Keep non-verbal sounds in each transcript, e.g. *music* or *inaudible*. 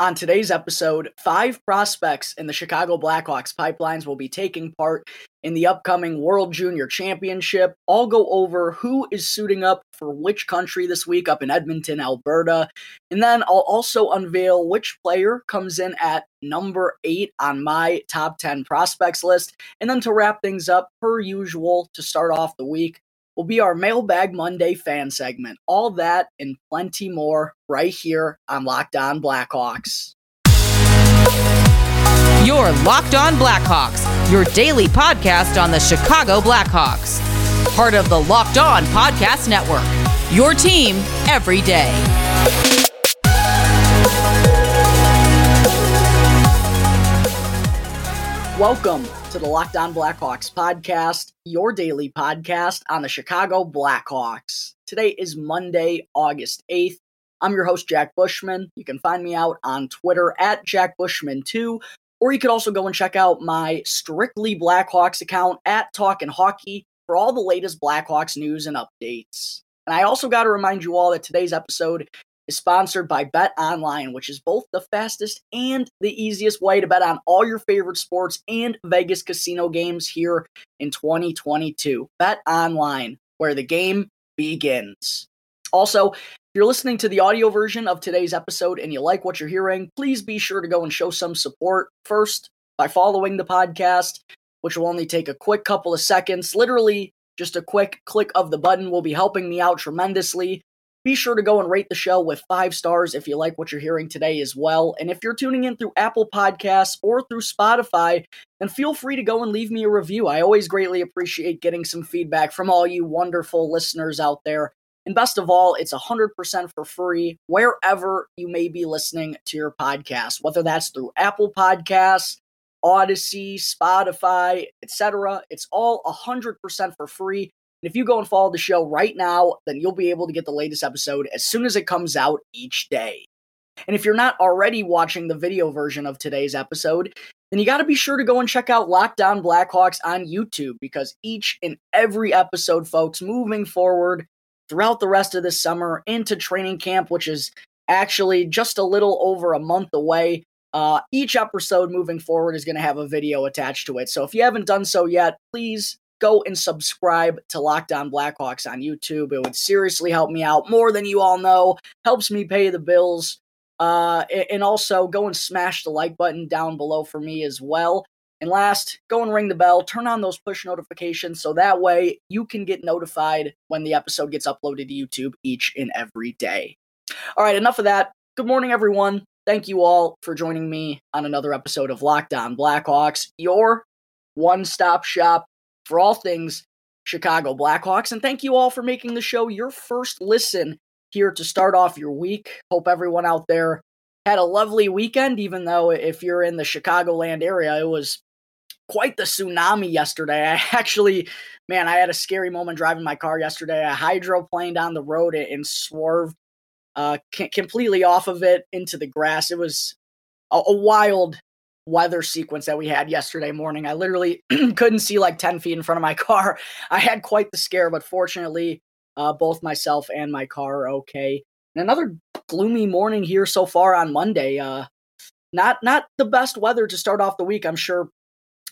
On today's episode, five prospects in the Chicago Blackhawks pipelines will be taking part in the upcoming World Junior Championship. I'll go over who is suiting up for which country this week up in Edmonton, Alberta. And then I'll also unveil which player comes in at number eight on my top 10 prospects list. And then to wrap things up, per usual, to start off the week, will be our Mailbag Monday fan segment. All that and plenty more right here on Locked On Blackhawks. Your Locked On Blackhawks, your daily podcast on the Chicago Blackhawks. Part of the Locked On Podcast Network. Your team every day. Welcome to the Locked On Blackhawks podcast, your daily podcast on the Chicago Blackhawks. Today is Monday, August 8th. I'm your host, Jack Bushman. You can find me out on Twitter at Jack Bushman2, or you could also go and check out my Strictly Blackhawks account at Talkin' Hockey for all the latest Blackhawks news and updates. And I also got to remind you all that today's episode is sponsored by Bet Online, which is both the fastest and the easiest way to bet on all your favorite sports and Vegas casino games here in 2022. Bet Online, where the game begins. Also, if you're listening to the audio version of today's episode and you like what you're hearing, please be sure to go and show some support first by following the podcast, which will only take a quick couple of seconds. Literally, just a quick click of the button will be helping me out tremendously. Be sure to go and rate the show with five stars if you like what you're hearing today as well. And if you're tuning in through Apple Podcasts or through Spotify, then feel free to go and leave me a review. I always greatly appreciate getting some feedback from all you wonderful listeners out there. And best of all, it's 100% for free wherever you may be listening to your podcast, whether that's through Apple Podcasts, Audacy, Spotify, etc. It's all 100% for free. And if you go and follow the show right now, then you'll be able to get the latest episode as soon as it comes out each day. And if you're not already watching the video version of today's episode, then you got to be sure to go and check out Locked On Blackhawks on YouTube because each and every episode, folks, moving forward throughout the rest of this summer into training camp, which is actually just a little over a month away. Uh, each episode moving forward is going to have a video attached to it. So if you haven't done so yet, please go and subscribe to Locked On Blackhawks on YouTube. It would seriously help me out more than you all know. Helps me pay the bills. Uh, and also go and smash the like button down below for me as well. And last, go and ring the bell, turn on those push notifications so that way you can get notified when the episode gets uploaded to YouTube each and every day. All right, enough of that. Good morning, everyone. Thank you all for joining me on another episode of Locked On Blackhawks, your one stop shop for all things Chicago Blackhawks. And thank you all for making the show your first listen here to start off your week. Hope everyone out there had a lovely weekend, even though if you're in the Chicagoland area, it was quite the tsunami yesterday. I *laughs* actually, man, I had a scary moment driving my car yesterday. I hydroplaned down the road and swerved uh, completely off of it into the grass. It was a, a wild weather sequence that we had yesterday morning. I literally *clears throat* couldn't see like 10 feet in front of my *laughs* car. I had quite the scare, but fortunately, uh, both myself and my car are okay. And another gloomy morning here so far on Monday. Uh, not not the best weather to start off the week. I'm sure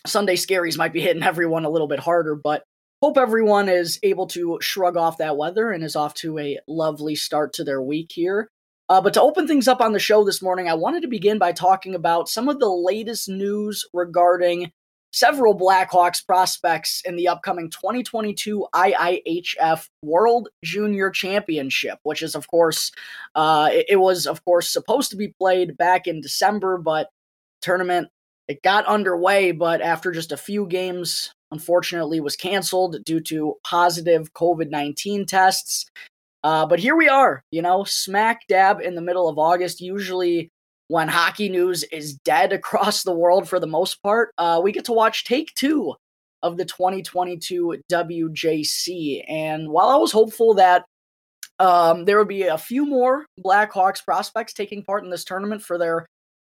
Sunday scaries might be hitting *laughs* everyone a little bit harder, but hope everyone is able to shrug off that weather and is off to a lovely start to their week here. Uh, but to open things up on the show this morning, I wanted to begin by talking about some of the latest news regarding several Blackhawks prospects in the upcoming 2022 IIHF World Junior Championship, which is, of course, uh, it, it, was, of course, supposed to be played back in December, but tournament it got underway, but after just a few games, unfortunately, was canceled due to positive COVID 19 tests. Uh, but here we are, you know, smack dab in the middle of August. Usually, when hockey news is dead *laughs* across the world for the most part, uh, we get to watch take two of the 2022 WJC. And while I was hopeful that um, there would be a few more Blackhawks prospects taking part in this tournament for their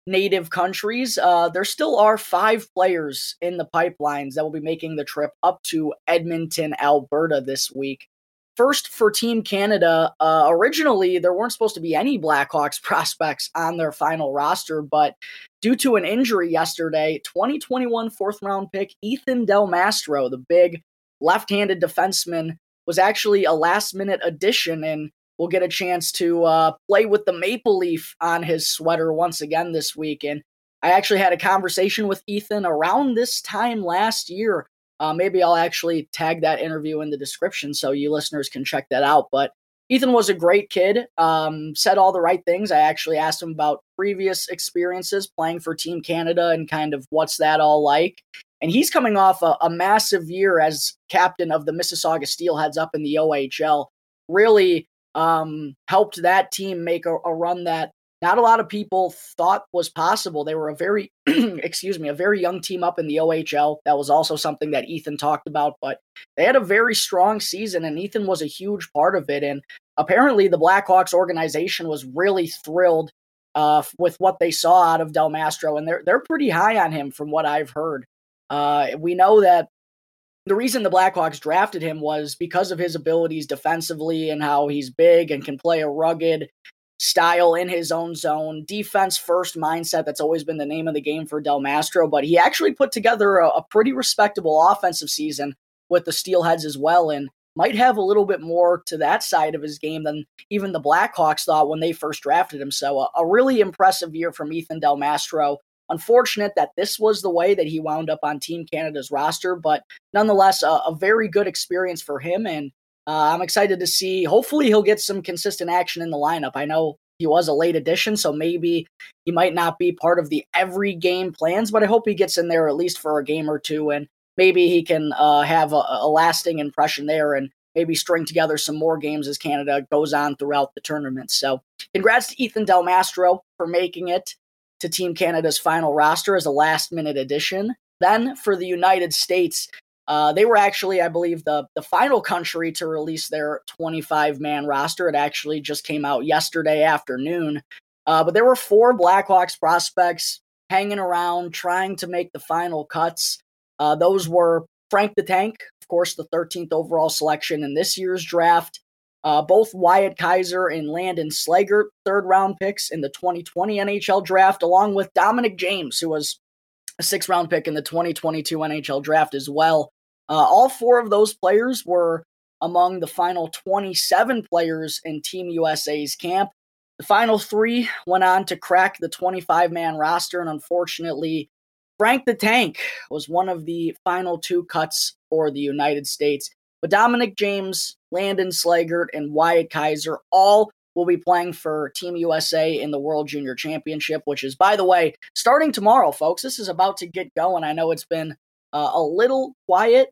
native countries, uh, there still are five players in the pipelines that will be making the trip up to Edmonton, Alberta this week first for Team Canada, uh, originally there weren't supposed to be any Blackhawks *laughs* prospects on their final roster, but due to an injury yesterday, 2021 fourth round pick Ethan Del Mastro, the big left handed defenseman, was actually a last minute addition and will get a chance to uh, play with the maple leaf on his sweater once again this week. And I actually had a conversation with Ethan around this time last year uh, maybe I'll actually tag that interview in the description so you listeners can check that out. But Ethan was a great kid, um, said all the right things. I actually asked him about previous experiences playing for Team Canada and kind of what's that all like. And he's coming off a, a massive year as captain of the Mississauga Steelheads up in the OHL. Really um, helped that team make a, a run that not a lot of people thought was possible. They were a very, *clears throat* excuse me, a very young team up in the OHL. That was also something that Ethan talked about, but they had a very strong season, and Ethan was a huge part of it. And apparently, the Blackhawks organization was really thrilled uh, with what they saw out of Del Mastro, and they're they're pretty high on him from what I've heard. Uh, we know that the reason the Blackhawks drafted him was because of his abilities defensively and how he's big and can play a rugged style in his own zone, defense first mindset. That's always been the name of the game for Del Mastro, but he actually put together a, a pretty respectable offensive season with the Steelheads as well, and might have a little bit more to that side of his game than even the Blackhawks thought when they first drafted him. So, a, a really impressive year from Ethan Del Mastro. Unfortunate that this was the way that he wound up on Team Canada's roster, but nonetheless, a, a very good experience for him and uh, I'm excited to see. Hopefully, he'll get some consistent action in the lineup. I know he was a late addition, so maybe he might not be part of the every game plans, but I hope he gets in there at least for a game or two, and maybe he can uh, have a, a lasting impression there and maybe string together some more games as Canada goes on throughout the tournament. So, congrats to Ethan Del Mastro for making it to Team Canada's final roster as a last minute addition. Then for the United States, uh, they were actually, I believe, the the final country to release their 25 man roster. It actually just came out yesterday afternoon. Uh, but there were four Blackhawks prospects hanging around, trying to make the final cuts. Uh, those were Frank the Tank, of course, the 13th overall selection in this year's draft. Uh, both Wyatt Kaiser and Landon Slaggert, third round picks in the 2020 NHL draft, along with Dominic James, who was a six round pick in the 2022 NHL draft as well. Uh, all four of those players were among the final 27 players in Team USA's camp. The final three went on to crack the 25 man roster, and unfortunately, Frank the Tank was one of the final two cuts for the United States. But Dominic James, Landon Slaggert, and Wyatt Kaiser all will be playing for Team USA in the World Junior Championship, which is, by the way, starting tomorrow, folks. This is about to get going. I know it's been uh, a little quiet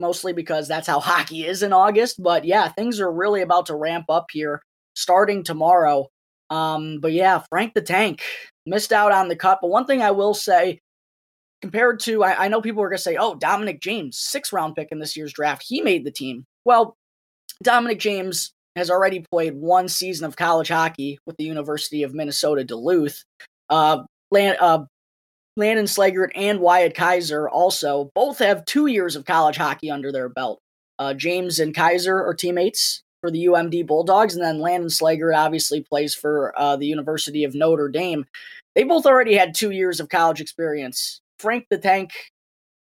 mostly because that's how hockey is in August. But yeah, things are really about to ramp up here starting tomorrow. Um, but yeah, Frank the Tank missed out on the cut. But one thing I will say, compared to, I, I know people are going to say, oh, Dominic James, six round pick in this year's draft, he made the team. Well, Dominic James has already played one season of college hockey with the University of Minnesota Duluth. Uh, Land, uh, Landon Slaggert and Wyatt Kaiser also both have two years of college hockey under their belt. Uh, James and Kaiser are teammates for the UMD Bulldogs, and then Landon Slaggert obviously plays for uh, the University of Notre Dame. They both already had two years of college experience. Frank the Tank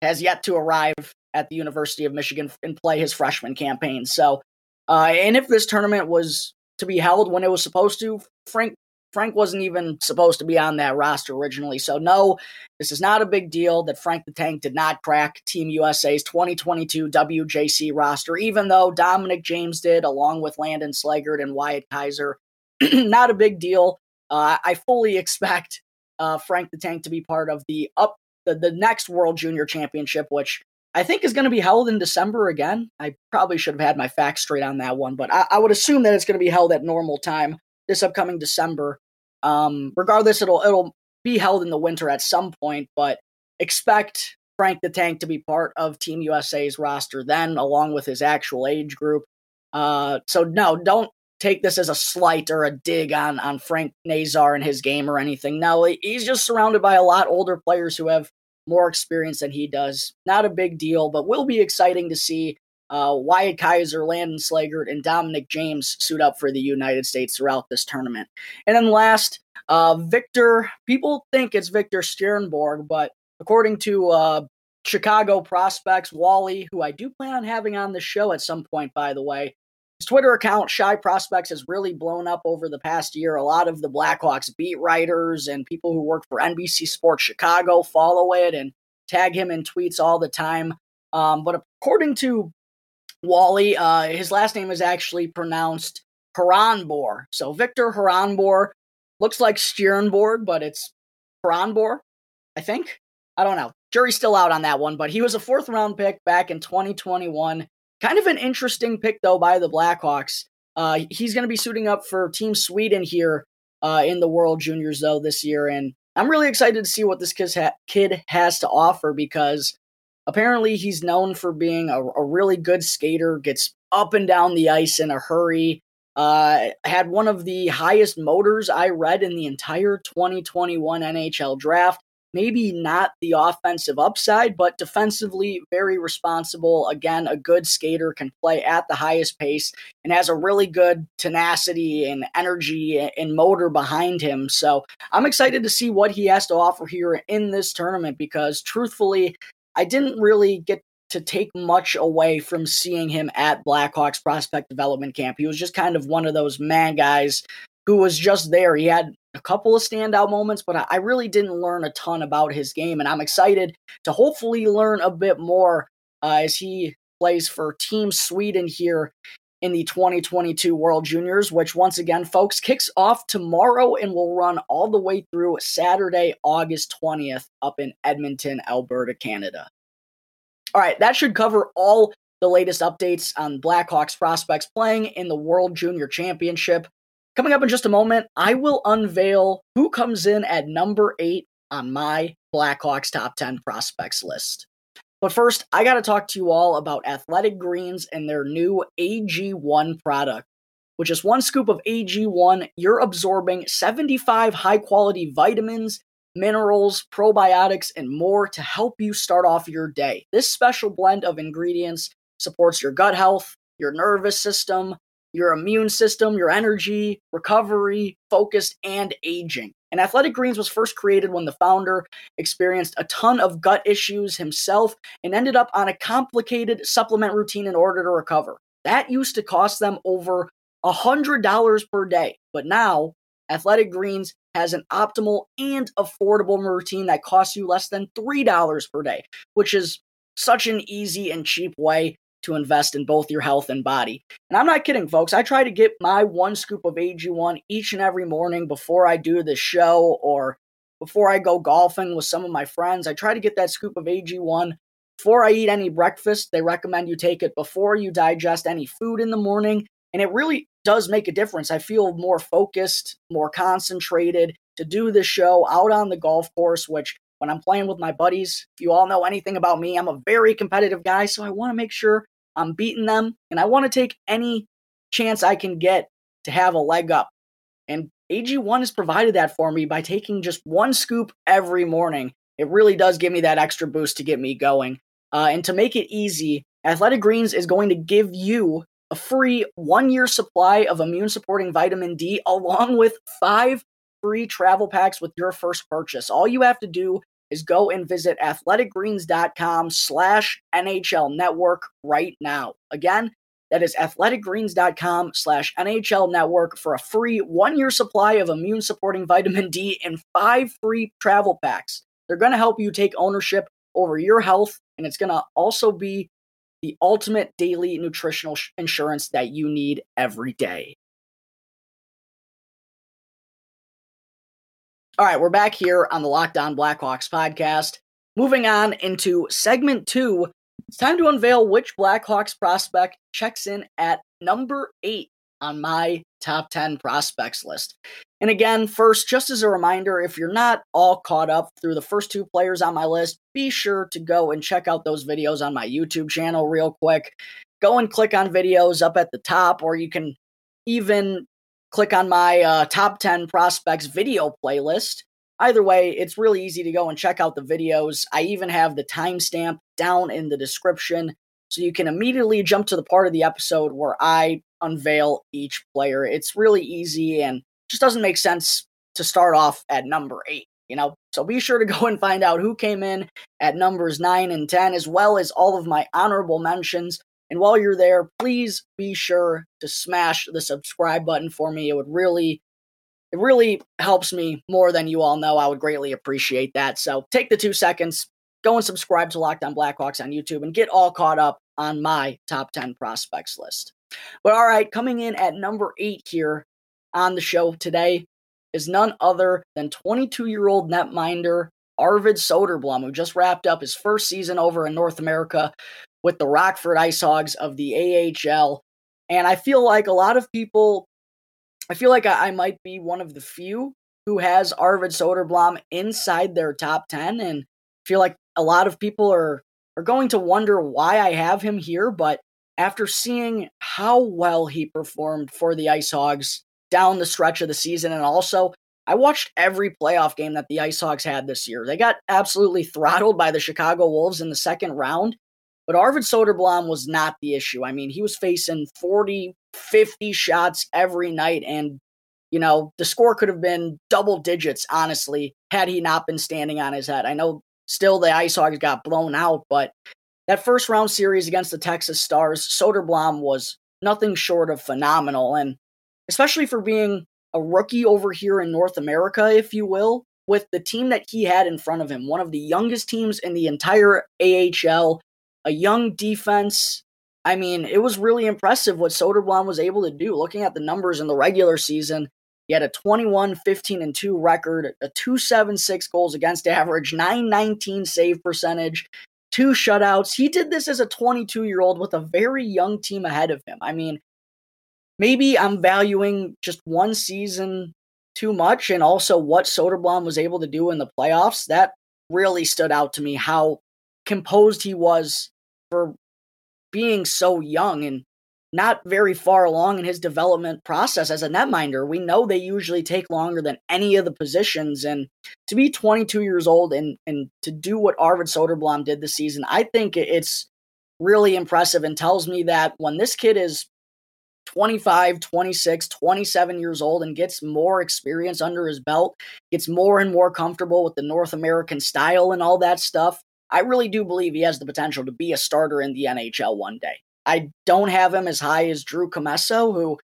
has yet to arrive at the University of Michigan and play his freshman campaign. So, uh, and if this tournament was to be held when it was supposed to, Frank Frank wasn't even supposed to be on that roster originally. So, no, this is not a big deal that Frank the Tank did not crack Team USA's 2022 WJC roster, even though Dominic James did, along with Landon Slaggert and Wyatt Kaiser. *clears throat* not a big deal. Uh, I fully expect uh, Frank the Tank to be part of the up the, the next World Junior Championship, which I think is going to be held in December again. I probably should have had my facts straight on that one, but I, I would assume that it's going to be held at normal time this upcoming December. Um, regardless, it'll it'll be held in the winter at some point, but expect Frank the Tank to be part of Team USA's roster then, along with his actual age group. Uh, so no, don't take this as a slight or a dig on on Frank Nazar and his game or anything. No, he's just surrounded by a lot older players who have more experience than he does. Not a big deal, but will be exciting to see uh, Wyatt Kaiser, Landon Slaggert, and Dominic James suit up for the United States throughout this tournament. And then last, uh, Victor, people think it's Victor Stjernborg, but according to uh, Chicago prospects, Wally, who I do plan on having on the show at some point, by the way, his Twitter account, Chi Prospects, has really blown up over the past year. A lot of the Blackhawks beat writers and people who work for NBC Sports Chicago follow it and tag him in tweets all the time. Um, but according to Wally, uh, his last name is actually pronounced Haranbor. So Victor Haranbor looks like Stjernborg, but it's Haranbor, I think. I don't know. Jury's still out on that one, but he was a fourth round pick back in 2021. Kind of an interesting pick, though, by the Blackhawks. Uh, he's going to be suiting up for Team Sweden here uh, in the World Juniors, though, this year. And I'm really excited to see what this kid has to offer because apparently he's known for being a, a really good skater, gets up and down the ice in a hurry. Uh, had one of the highest motors I read in the entire 2021 NHL draft maybe not the offensive upside, but defensively very responsible. Again, a good skater can play at the highest pace and has a really good tenacity and energy and motor behind him. So I'm excited to see what he has to offer here in this tournament because truthfully, I didn't really get to take much away from seeing him at Blackhawks prospect development camp. He was just kind of one of those man guys who was just there. He had a couple of standout moments, but I really didn't learn a ton about his game. And I'm excited to hopefully learn a bit more uh, as he plays for Team Sweden here in the 2022 World Juniors, which once again, folks, kicks off tomorrow and will run all the way through Saturday, August 20th, up in Edmonton, Alberta, Canada. All right, that should cover all the latest updates on Blackhawks prospects playing in the World Junior Championship. Coming up in just a moment, I will unveil who comes in at number eight on my Blackhawks top 10 prospects list. But first, I got to talk to you all about Athletic Greens and their new AG1 product. which is one scoop of AG1, you're absorbing 75 high quality vitamins, minerals, probiotics, and more to help you start off your day. This special blend of ingredients supports your gut health, your nervous system, your immune system, your energy, recovery, focus, and aging. And Athletic Greens was first created when the founder experienced a ton of gut issues himself and ended up on a complicated supplement routine in order to recover. That used to cost them over $100 per day. But now, Athletic Greens has an optimal and affordable routine that costs you less than $3 per day, which is such an easy and cheap way to invest in both your health and body. And I'm not kidding, folks. I try to get my one scoop of AG1 each and every morning before I do the show or before I go golfing with some of my friends. I try to get that scoop of AG1 before I eat any breakfast. They recommend you take it before you digest any food in the morning. And it really does make a difference. I feel more focused, more concentrated to do the show out on the golf course, which when I'm playing with my buddies. If you all know anything about me, I'm a very competitive guy, so I want to make sure I'm beating them and I want to take any chance I can get to have a leg up. And AG1 has provided that for me by taking just one scoop every morning. It really does give me that extra boost to get me going. Uh, and to make it easy, Athletic Greens is going to give you a free one year supply of immune supporting vitamin D *laughs* along with five free travel packs with your first purchase. All you have to do is go and visit athleticgreens.com slash NHL network right now. Again, that is athleticgreens.com slash NHL network for a free one year supply of immune supporting vitamin D and five free travel packs. They're going to help you take ownership over your health, and it's going to also be the ultimate daily nutritional insurance that you need every day. All right, we're back here on the Locked On Blackhawks podcast. Moving on into segment two, it's time to unveil which Blackhawks prospect checks in at number eight on my top 10 prospects list. And again, first, just as a reminder, if you're not all caught up through the first two players on my list, be sure to go and check out those videos on my YouTube channel real quick. Go and click on videos up at the top, or you can even click on my uh, top 10 prospects video playlist. Either way, it's really easy to go and check out the videos. I even have the timestamp down in the description so you can immediately jump to the part of the episode where I unveil each player. It's really easy and just doesn't make sense to start off at number eight, you know? So be sure to go and find out who came in at numbers nine and 10, as well as all of my honorable mentions. And while you're there, please be sure to smash the subscribe button for me. It would really, it really helps me more than you all know. I would greatly appreciate that. So take the two seconds, go and subscribe to Locked On Blackhawks on YouTube and get all caught up on my top 10 prospects list. But all right, coming in at number eight here on the show today is none other than 22 year old netminder Arvid Soderblom, who just wrapped up his first season over in North America with the Rockford Ice Hogs of the AHL. And I feel like a lot of people, I feel like I, might be one of the few who has Arvid Soderblom inside their top 10. And feel like a lot of people are, are going to wonder why I have him here. But after seeing how well he performed for the Ice Hogs down the stretch of the season, and also I watched every playoff game that the Ice Hogs had this year. They got absolutely throttled by the Chicago Wolves in the second round, but Arvid Soderblom was not the issue. I mean, he was facing 40, 50 shots every night, and you know, the score could have been double digits, honestly, had he not been standing on his head. I know still the Ice Hogs got blown out, but that first round series against the Texas Stars, Soderblom was nothing short of phenomenal. And especially for being a rookie over here in North America, if you will, with the team that he had in front of him, one of the youngest teams in the entire AHL, a young defense. I mean, it was really impressive what Soderblom was able to do. Looking at the numbers in the regular season, he had a 21 15 and 2 record, a 276 goals against average, 919 save percentage, two shutouts. He did this as a 22 year old with a very young team ahead of him. I mean, maybe I'm valuing just one season too much and also what Soderblom was able to do in the playoffs. That really stood out to me how composed he was for being so young and not very far along in his development process as a netminder. We know they usually take longer than any of the positions. And to be 22 years old and, and to do what Arvid Soderblom did this season, I think it's really impressive and tells me that when this kid is 25, 26, 27 years old and gets more experience under his belt, gets more and more comfortable with the North American style and all that stuff, I really do believe he has the potential to be a starter in the NHL one day. I don't have him as high as Drew Commesso, who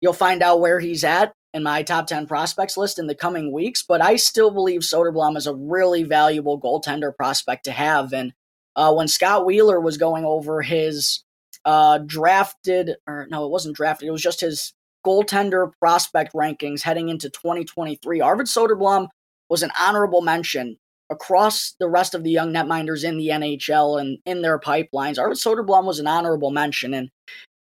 you'll find out where he's at in my top 10 prospects list in the coming weeks, but I still believe Soderblom is a really valuable goaltender prospect to have. And uh, when Scott Wheeler was going over his uh, drafted, or no, it wasn't drafted, it was just his goaltender prospect rankings heading into 2023, Arvid Soderblom was an honorable mention across the rest of the young netminders in the NHL and in their pipelines, Arvid Soderblom was an honorable mention. And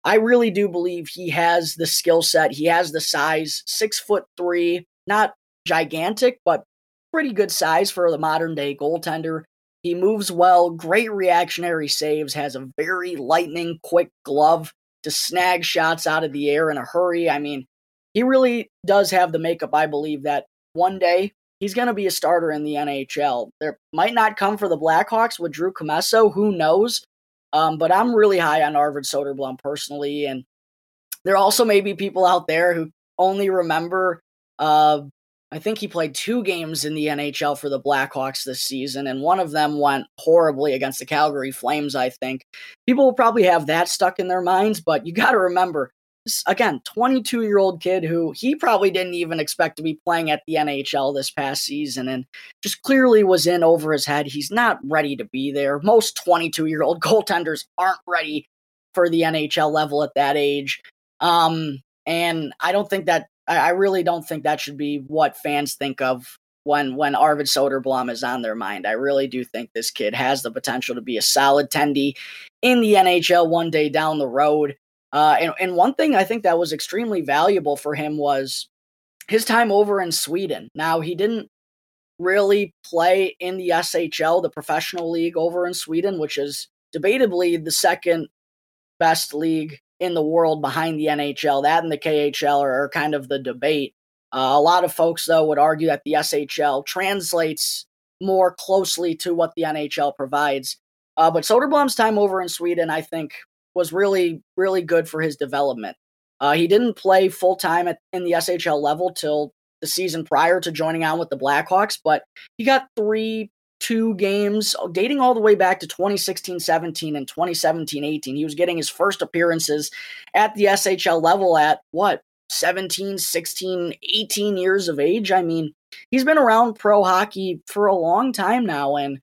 I really do believe he has the skill set. He has the size, six foot three, not gigantic, but pretty good size for the modern day goaltender. He moves well, great reactionary saves, has a very lightning quick glove to snag shots out of the air in a hurry. I mean, he really does have the makeup, I believe, that one day he's going to be a starter in the NHL. There might not come for the Blackhawks with Drew Commesso, who knows? Um, but I'm really high on Arvid Soderblom personally, and there also may be people out there who only remember. Uh, I think he played two games in the NHL for the Blackhawks this season, and one of them went horribly against the Calgary Flames. I think people will probably have that stuck in their minds, but you got to remember again, 22 year old kid who he probably didn't even expect to be playing at the NHL this past season and just clearly was in over his head. He's not ready to be there. Most 22 year old *laughs* goaltenders aren't ready for the NHL level at that age. Um, and I don't think that, I really don't think that should be what fans think of when when Arvid Soderblom is on their mind. I really do think this kid has the potential to be a solid tendy in the NHL one day down the road. Uh, and, and one thing I think that was extremely valuable for him was his time over in Sweden. Now, he didn't really play in the SHL, the professional league over in Sweden, which is debatably the second best league in the world behind the NHL. That and the KHL are, are kind of the debate. Uh, a lot of folks, though, would argue that the SHL translates more closely to what the NHL provides. Uh, but Soderblom's time over in Sweden, I think, was really, really good for his development. Uh, he didn't play full time in the SHL level till the season prior to joining on with the Blackhawks, but he got three, two games dating all the way back to 2016 17 and 2017 18. He was getting his first appearances at the SHL level at what, 17, 16, 18 years of age? I mean, he's been around pro hockey for a long time now, and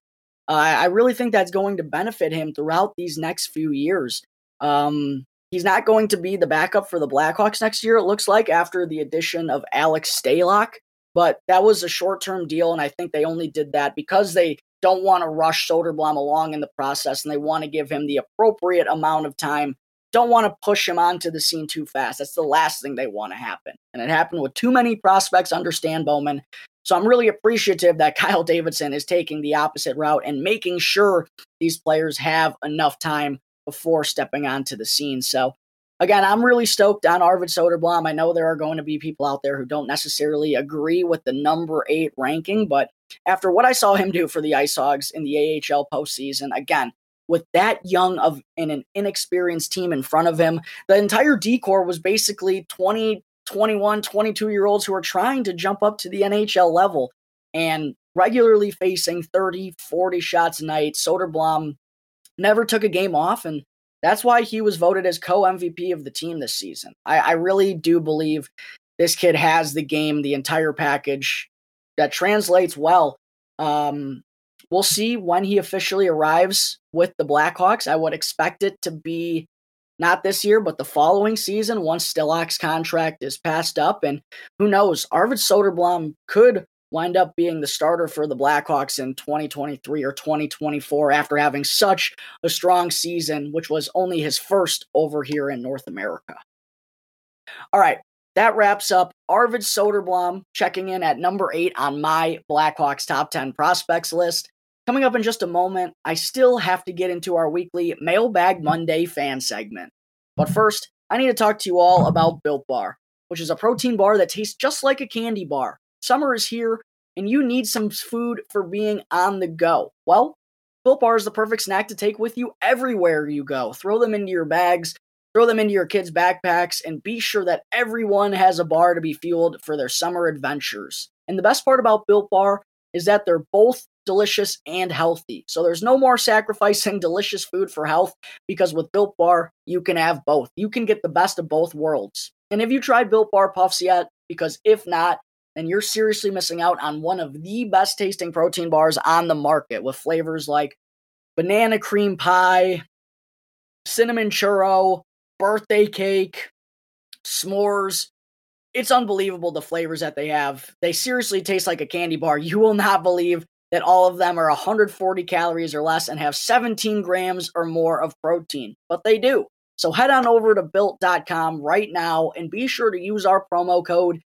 uh, I really think that's going to benefit him throughout these next few years. Um, he's not going to be the backup for the Blackhawks next year, it looks like, after the addition of Alex Stalock. But that was a short term deal, and I think they only did that because they don't want to rush Soderblom along in the process and they want to give him the appropriate amount of time. Don't want to push him onto the scene too fast. That's the last thing they want to happen. And it happened with too many prospects under Stan Bowman. So I'm really appreciative that *laughs* Kyle Davidson is taking the opposite route and making sure these players have enough time before stepping onto the scene. So again, I'm really stoked on Arvid Soderblom. I know there are going to be people out there who don't necessarily agree with the number eight ranking, but after what I saw him do for the Ice Hogs in the AHL postseason, again, with that young of in an inexperienced team in front of him, the entire D corps was basically 20, 21, 22 year olds who are trying to jump up to the NHL level and regularly facing 30, 40 shots a night. Soderblom never took a game off and that's why he was voted as co MVP of the team this season. I, I really do believe this kid has the game, the entire package that translates well. Um, we'll see when he officially arrives with the Blackhawks. I would expect it to be not this year, but the following season once Stalock's contract is passed up. And who knows, Arvid Soderblom could wind up being the starter for the Blackhawks in 2023 or 2024 after having such a strong season, which was only his first over here in North America. All right, that wraps up Arvid Soderblom checking in at number eight on my Blackhawks top 10 prospects list. Coming up in just a moment, I still have to get into our weekly Mailbag Monday fan segment. But first, I need to talk to you all about Built Bar, which is a protein bar that tastes just like a candy bar. Summer is here, and you need some food for being on the go. Well, Built Bar is the perfect snack to take with you everywhere you go. Throw them into your bags, throw them into your kids' backpacks, and be sure that everyone has a bar to be fueled for their summer adventures. And the best part about Built Bar is that they're both delicious and healthy. So there's no more sacrificing *laughs* delicious food for health because with Built Bar, you can have both. You can get the best of both worlds. And have you tried Built Bar Puffs yet? Because if not, then you're seriously missing out on one of the best tasting protein bars on the market with flavors like banana cream pie, cinnamon churro, birthday cake, s'mores. It's unbelievable the flavors that they have. They seriously taste like a candy bar. You will not believe that all of them are 140 calories or less and have 17 grams or more of protein, but they do. So head on over to built.com right now and be sure to use our promo code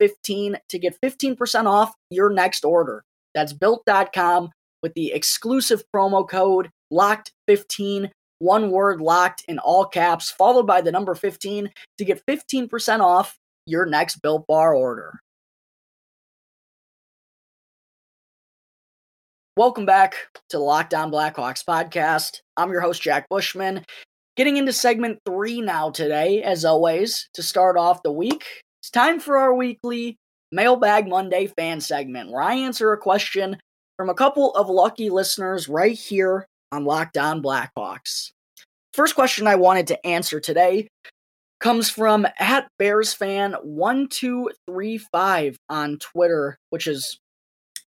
LOCKED15 to get 15% off your next order. That's built.com with the exclusive promo code LOCKED15, one word locked in all caps, followed by the number 15 to get 15% off your next Built Bar order. Welcome back to the Locked On Blackhawks podcast. I'm your host, Jack Bushman. Getting into segment three now today, as always, to start off the week. It's time for our weekly Mailbag Monday fan segment where I answer a question from a couple of lucky listeners right here on Locked On Blackhawks. First question I wanted to answer today comes from at Bears fan 1235 on Twitter, which is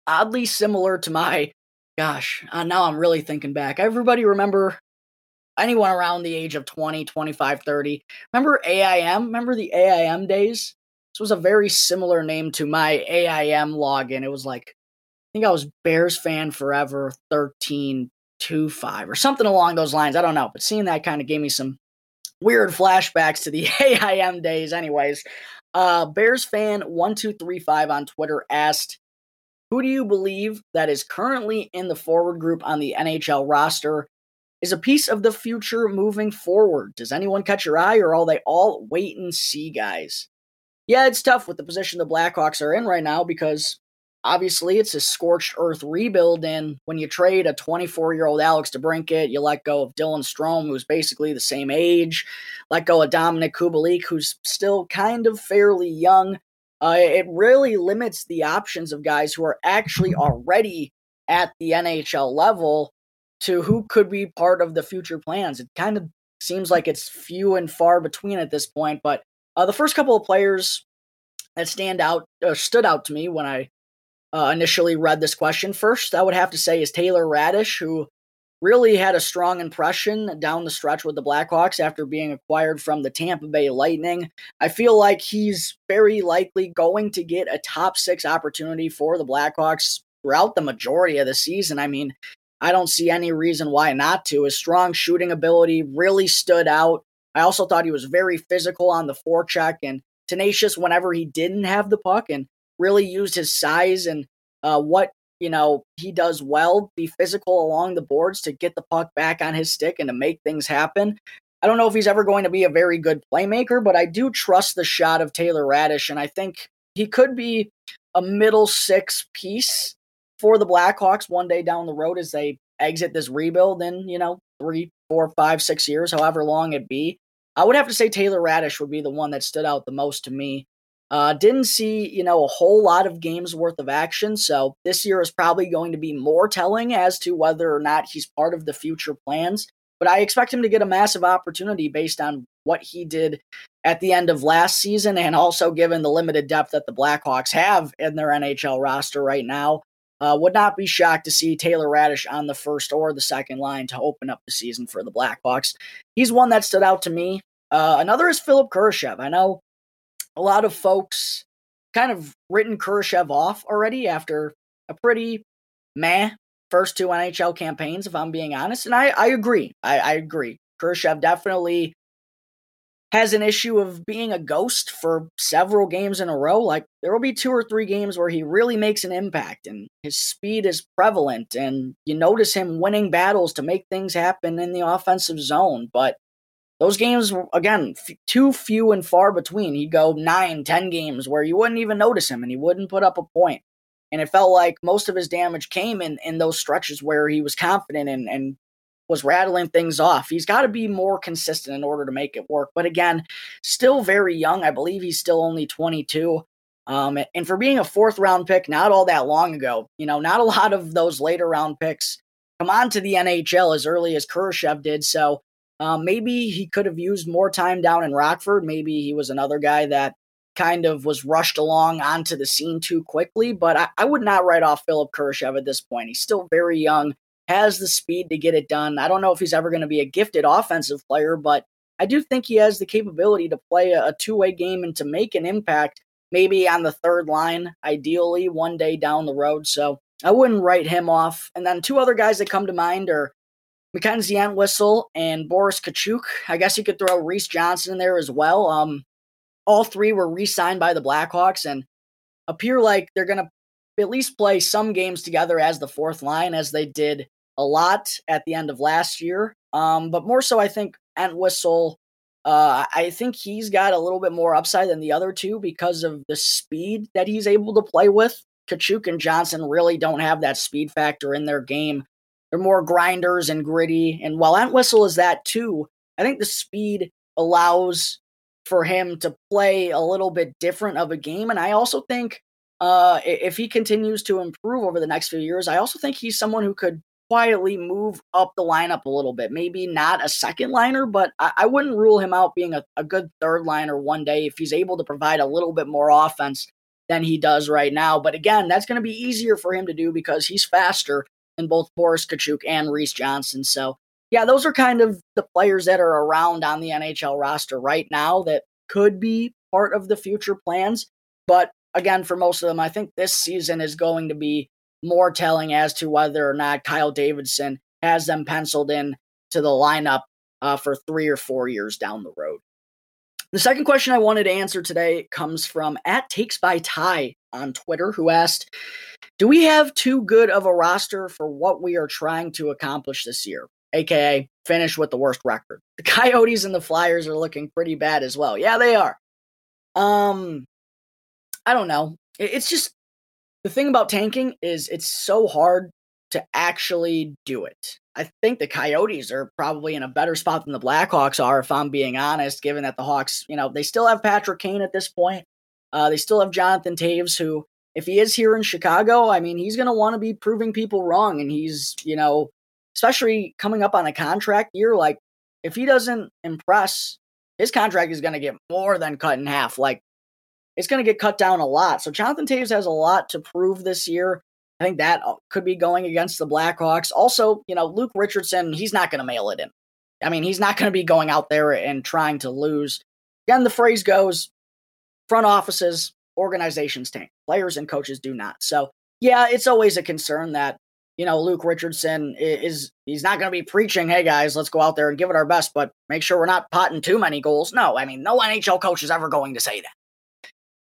oddly similar to my gosh, uh, now I'm really thinking back. Everybody remember anyone around the age of 20, 25, 30. Remember AIM? Remember the AIM days? This was a very similar name to my AIM login. It was like, I think I was Bears fan forever 1325 or something along those lines. I don't know. But seeing that kind of gave me some weird flashbacks to the *laughs* AIM days, anyways. Uh, Bears fan 1235 on Twitter asked, who do you believe that is currently in the forward group on the NHL roster is a piece of the future moving forward? Does anyone catch your eye, or are they all wait and see guys? Yeah, it's tough with the position the Blackhawks are in right now because obviously it's a scorched earth rebuild. And when you trade a 24 year old Alex DeBrincat, you let go of Dylan Strome, who's basically the same age, let go of Dominik Kubalik, who's still kind of fairly young. Uh, it really limits the options of guys who are actually already at the NHL level to who could be part of the future plans. It kind of seems like it's few and far between at this point, but uh, the first couple of players that stand out uh, stood out to me when I uh, initially read this question. First, I would have to say is Taylor Raddysh, who really had a strong impression down the stretch with the Blackhawks after being acquired from the Tampa Bay Lightning. I feel like he's very likely going to get a top six opportunity for the Blackhawks throughout the majority of the season. I mean, I don't see any reason why not to. His strong shooting ability really stood out. I also thought he was very physical on the forecheck and tenacious whenever he didn't have the puck and really used his size and uh, what you know he does well be physical along the boards to get the puck back on his stick and to make things happen. I don't know if he's ever going to be a very good playmaker but i do trust the shot of taylor Raddysh and i think he could be a middle six piece for the blackhawks one day down the road as they exit this rebuild in you know three four five six years however long it be i would have to say taylor Raddysh would be the one that stood out the most to me uh, didn't see, you know, a whole lot of games worth of action. So this year is probably going to be more telling as to whether or not he's part of the future plans. But I expect him to get a massive opportunity based on what he did at the end of last season and also given the limited depth that the Blackhawks have in their NHL roster right now. Uh, would not be shocked to see Taylor Raddysh on the first or the second line to open up the season for the Blackhawks. He's one that stood out to me. Uh, another is Philip Kurashev. I know a lot of folks kind of written Kurashev off already after a pretty meh first two NHL campaigns, if I'm being honest. And I, I agree. I, I agree. Kurashev definitely has an issue of being a ghost for several games in a row. Like there will be two or three games where he really makes an impact and his speed is prevalent and you notice him winning battles to make things happen in the offensive zone. But those games again f- too few and far between he'd go nine ten games where you wouldn't even notice him and he wouldn't put up a point. and it felt like most of his damage came in in those stretches where he was confident and and was rattling things off he's got to be more consistent in order to make it work but again still very young i believe he's still only 22 um, and for being a fourth round pick not all that long ago you know not a *laughs* lot of those later round picks come on to the nhl as early as Kurashev did so um, maybe he could have used more time down in Rockford. Maybe he was another guy that kind of was rushed along onto the scene too quickly. But I, I would not write off Philip Kurashev at this point. He's still very young, has the speed to get it done. I don't know if he's ever going to be a gifted offensive player, but I do think he has the capability to play a, two way game and to make an impact, maybe on the third line, ideally one day down the road. So I wouldn't write him off. And then two other guys that come to mind are Mackenzie Entwistle and Boris Katchouk. I guess you could throw Reese Johnson in there as well. Um, all three were re-signed by the Blackhawks and appear like they're going to at least play some games together as the fourth line, as they did a lot at the end of last year. Um, but more so, I think Entwistle. Uh, I think he's got a little bit more upside than the other two because of the speed that he's able to play with. Katchouk and Johnson really don't have that speed factor in their game. They're more grinders and gritty. And while Entwistle is that too, I think the speed allows for him to play a little bit different of a game. And I also think uh, if he continues to improve over the next few years, I also think he's someone who could quietly move up the lineup a little bit. Maybe not a second liner, but I, I wouldn't rule him out being a, a good third liner one day if he's able to provide a little bit more offense than he does right now. But again, that's going to be easier for him to do because he's faster than both Boris Katchouk and Reese Johnson. So, yeah, those are kind of the players that are around on the NHL roster right now that could be part of the future plans. But again, for most of them, I think this season is going to be more telling as to whether or not Kyle Davidson has them penciled in to the lineup uh, for three or four years down the road. The second question I wanted to answer today comes from at Takes by Ty on Twitter, who asked, do we have too good of a roster for what we are trying to accomplish this year? AKA finish with the worst record. The Coyotes and the Flyers are looking pretty bad as well. Yeah, they are. Um I don't know. It's just the thing about tanking is it's so hard to actually do it. I think the Coyotes are probably in a better spot than the Blackhawks are, if I'm being honest, given that the Hawks, you know, they still have Patrick Kane at this point. Uh, they still have Jonathan Toews, who, if he is here in Chicago, I mean, he's going to want to be proving people wrong. And he's, you know, especially coming up on a contract year, like, if he doesn't impress, his contract is going to get more than cut in half. Like, it's going to get cut down a lot. So Jonathan Toews has a lot to prove this year. I think that uh, could be going against the Blackhawks. Also, you know, Luke Richardson, he's not going to mail it in. I mean, he's not going to be going out there and trying to lose. Again, the phrase goes front offices, organizations tank. Players and coaches do not. So, yeah, it's always a concern that, you know, Luke Richardson is, he's not going to be preaching, hey guys, let's go out there and give it our best, but make sure we're not potting too many goals. No, I mean, no NHL coach is ever going to say that.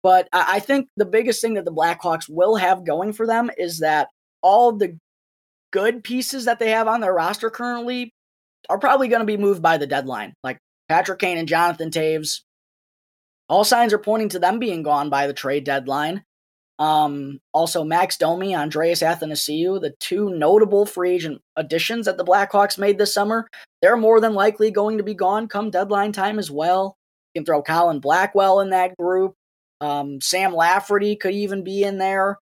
But I think the biggest thing that the Blackhawks will have going for them is that all the good pieces that they have on their roster currently are probably going to be moved by the deadline. Like Patrick Kane and Jonathan Toews, All signs are pointing to them being gone by the trade deadline. Um, also, Max Domi, Andreas Athanasiou, the two notable free agent additions that the Blackhawks made this summer, they're more than likely going to be gone come deadline time as well. You can throw Colin Blackwell in that group. Um, Sam Lafferty could even be in there.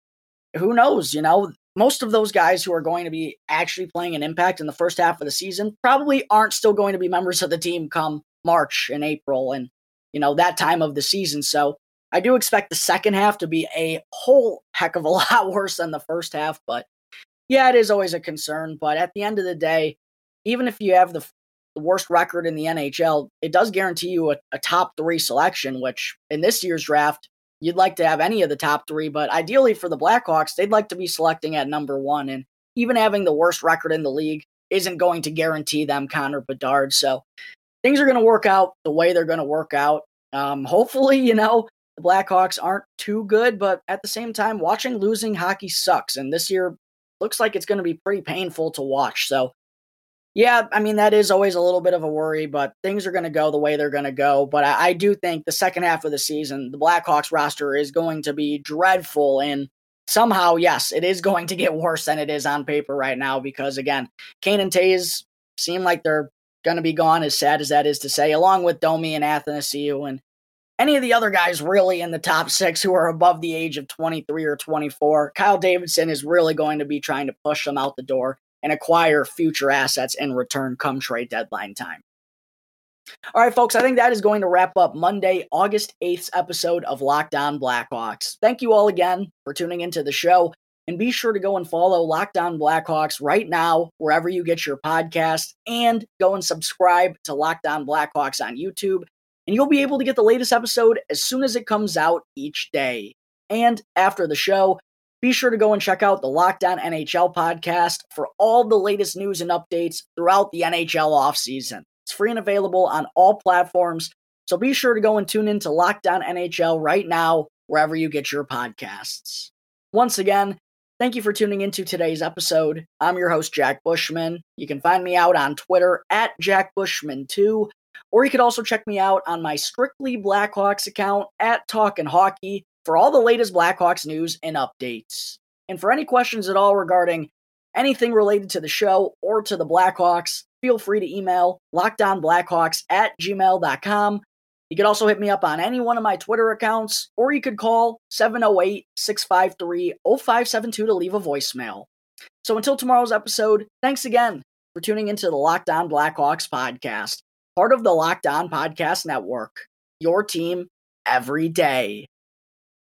Who knows? You know, most of those guys who are going to be actually playing an impact in the first half of the season probably aren't still going to be members of the team come March and April and, you know, that time of the season. So I do expect the second half to be a whole heck of a *laughs* lot worse than the first half. But yeah, it is always a concern. But at the end of the day, even if you have the the worst record in the NHL, it does guarantee you a, a, top three selection, which in this year's draft, you'd like to have any of the top three. But ideally for the Blackhawks, they'd like to be selecting at number one. And even having the worst record in the league isn't going to guarantee them Connor Bedard. So things are going to work out the way they're going to work out. Um, hopefully, you know, the Blackhawks aren't too good, but at the same time, watching losing hockey sucks. And this year looks like it's going to be pretty painful to watch. So yeah, I mean, that is always a little bit of a worry, but things are going to go the way they're going to go. But I, I, do think the second half of the season, the Blackhawks roster is going to be dreadful. And somehow, yes, it is *laughs* going to get worse than it is on paper right now because, again, Kane and Toews seem like they're going to be gone, as sad as that is to say, along with Domi and Athanasiou and any of the other guys really in the top six who are above the age of 23 or 24. Kyle Davidson is really going to be trying to push them out the door and acquire future assets in return come trade deadline time. All right, folks, I think that is going to wrap up Monday, August 8th episode of Locked On Blackhawks. Thank you all again for tuning into the show. And be sure to go and follow Locked On Blackhawks right now, wherever you get your podcast, and go and subscribe to Locked On Blackhawks on YouTube. And you'll be able to get the latest episode as soon as it comes out each day. And after the show, be sure to go and check out the Locked On NHL podcast for all the latest news and updates throughout the NHL offseason. It's free and available on all platforms, so be sure to go and tune in to Locked On NHL right now, wherever you get your podcasts. Once again, thank you for tuning into today's episode. I'm your host, Jack Bushman. You can find me out on Twitter at Jack Bushman2, or you could also check me out on my Strictly Blackhawks account at Talkin' Hockey for all the latest Blackhawks news and updates. And for any questions at all regarding anything related to the show or to the Blackhawks, feel free to email lockdownblackhawks at gmail.com. You could also hit me up on any one of my Twitter accounts, or you could call 708 653 0572 to leave a voicemail. So until tomorrow's episode, thanks again for tuning into the Locked On Blackhawks podcast, part of the Locked On Podcast Network. Your team every day.